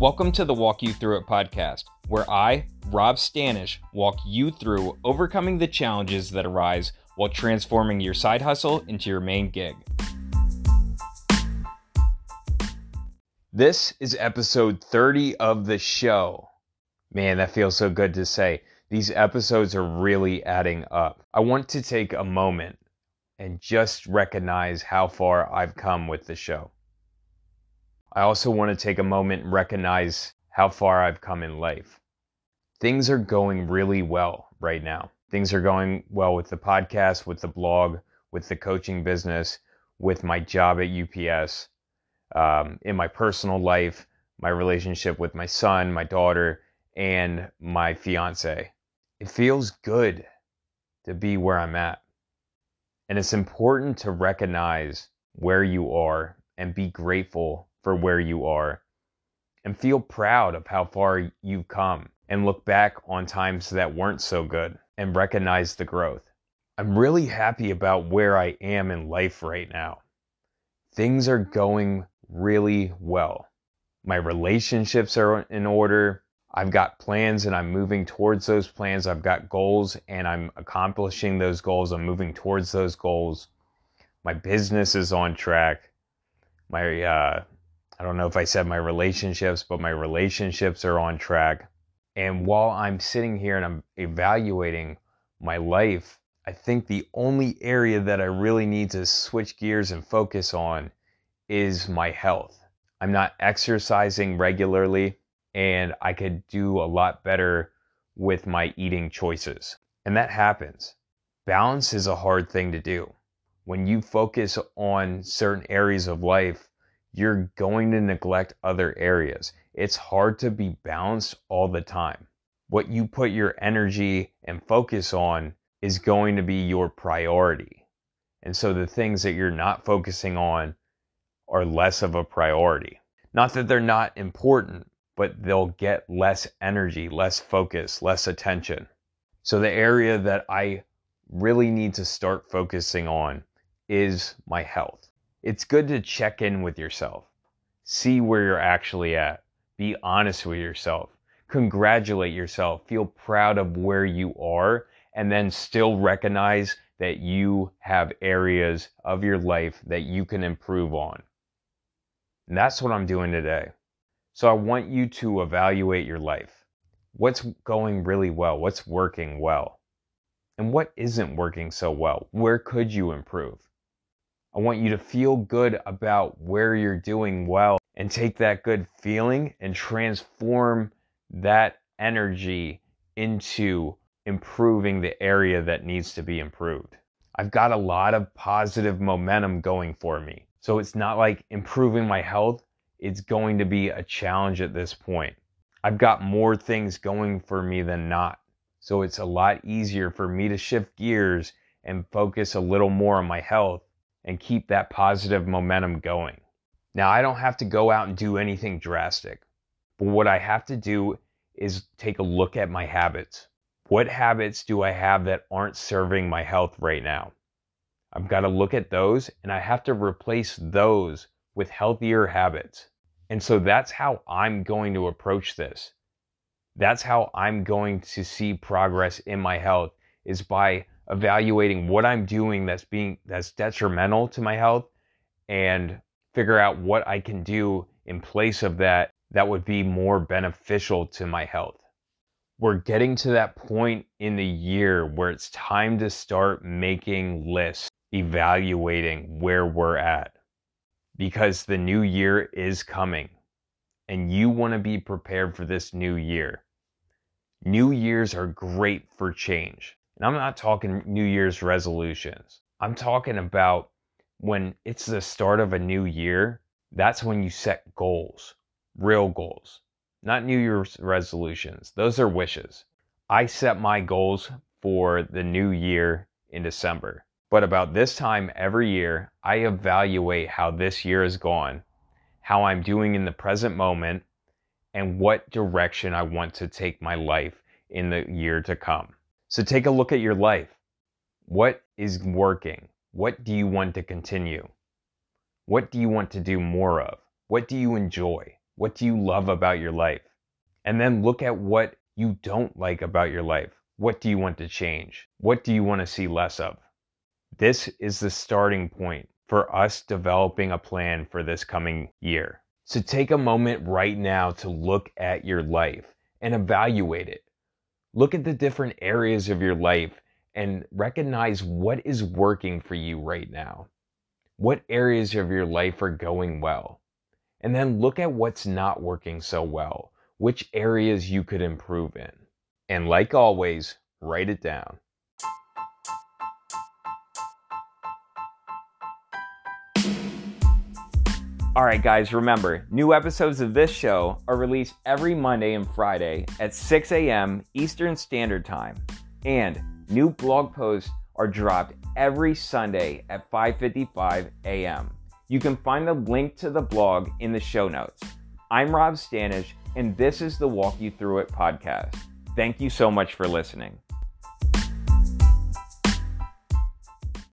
Welcome to the Walk You Through It podcast, where I, Rob Stanish, walk you through overcoming the challenges that arise while transforming your side hustle into your main gig. This is episode 30 of the show. Man, that feels so good to say. These episodes are really adding up. I want to take a moment and just recognize how far I've come with the show. I also want to take a moment and recognize how far I've come in life. Things are going really well right now. Things are going well with the podcast, with the blog, with the coaching business, with my job at UPS, um, in my personal life, my relationship with my son, my daughter, and my fiance. It feels good to be where I'm at. And it's important to recognize where you are and be grateful for where you are and feel proud of how far you've come and look back on times that weren't so good and recognize the growth. I'm really happy about where I am in life right now. Things are going really well. My relationships are in order. I've got plans and I'm moving towards those plans. I've got goals and I'm accomplishing those goals. I'm moving towards those goals. My business is on track. My uh, I don't know if I said my relationships, but my relationships are on track. And while I'm sitting here and I'm evaluating my life, I think the only area that I really need to switch gears and focus on is my health. I'm not exercising regularly, and I could do a lot better with my eating choices. And that happens. Balance is a hard thing to do. When you focus on certain areas of life, you're going to neglect other areas. It's hard to be balanced all the time. What you put your energy and focus on is going to be your priority. And so the things that you're not focusing on are less of a priority. Not that they're not important, but they'll get less energy, less focus, less attention. So the area that I really need to start focusing on is my health it's good to check in with yourself, see where you're actually at, be honest with yourself, congratulate yourself, feel proud of where you are, and then still recognize that you have areas of your life that you can improve on. And that's what I'm doing today. So I want you to evaluate your life. What's going really well? What's working well? And what isn't working so well? Where could you improve? I want you to feel good about where you're doing well and take that good feeling and transform that energy into improving the area that needs to be improved. I've got a lot of positive momentum going for me. So it's not like improving my health, it's going to be a challenge at this point. I've got more things going for me than not. So it's a lot easier for me to shift gears and focus a little more on my health and keep that positive momentum going. Now, I don't have to go out and do anything drastic, but what I have to do is take a look at my habits. What habits do I have that aren't serving my health right now? I've got to look at those and I have to replace those with healthier habits. And so that's how I'm going to approach this. That's how I'm going to see progress in my health is by evaluating what I'm doing that's being that's detrimental to my health and figure out what I can do in place of that that would be more beneficial to my health. We're getting to that point in the year where it's time to start making lists, evaluating where we're at because the new year is coming and you want to be prepared for this new year. New years are great for change. And I'm not talking New Year's resolutions. I'm talking about when it's the start of a new year, that's when you set goals, real goals, not New Year's resolutions. Those are wishes. I set my goals for the new year in December. But about this time every year, I evaluate how this year has gone, how I'm doing in the present moment, and what direction I want to take my life in the year to come. So take a look at your life. What is working? What do you want to continue? What do you want to do more of? What do you enjoy? What do you love about your life? And then look at what you don't like about your life. What do you want to change? What do you want to see less of? This is the starting point for us developing a plan for this coming year. So take a moment right now to look at your life and evaluate it. Look at the different areas of your life and recognize what is working for you right now. What areas of your life are going well? And then look at what's not working so well, which areas you could improve in. And like always, write it down. All right, guys, remember, new episodes of this show are released every Monday and Friday at 6 a.m. Eastern Standard Time. And new blog posts are dropped every Sunday at 5:55 a.m. You can find the link to the blog in the show notes. I'm Rob Stanish, and this is the Walk You Through It podcast. Thank you so much for listening.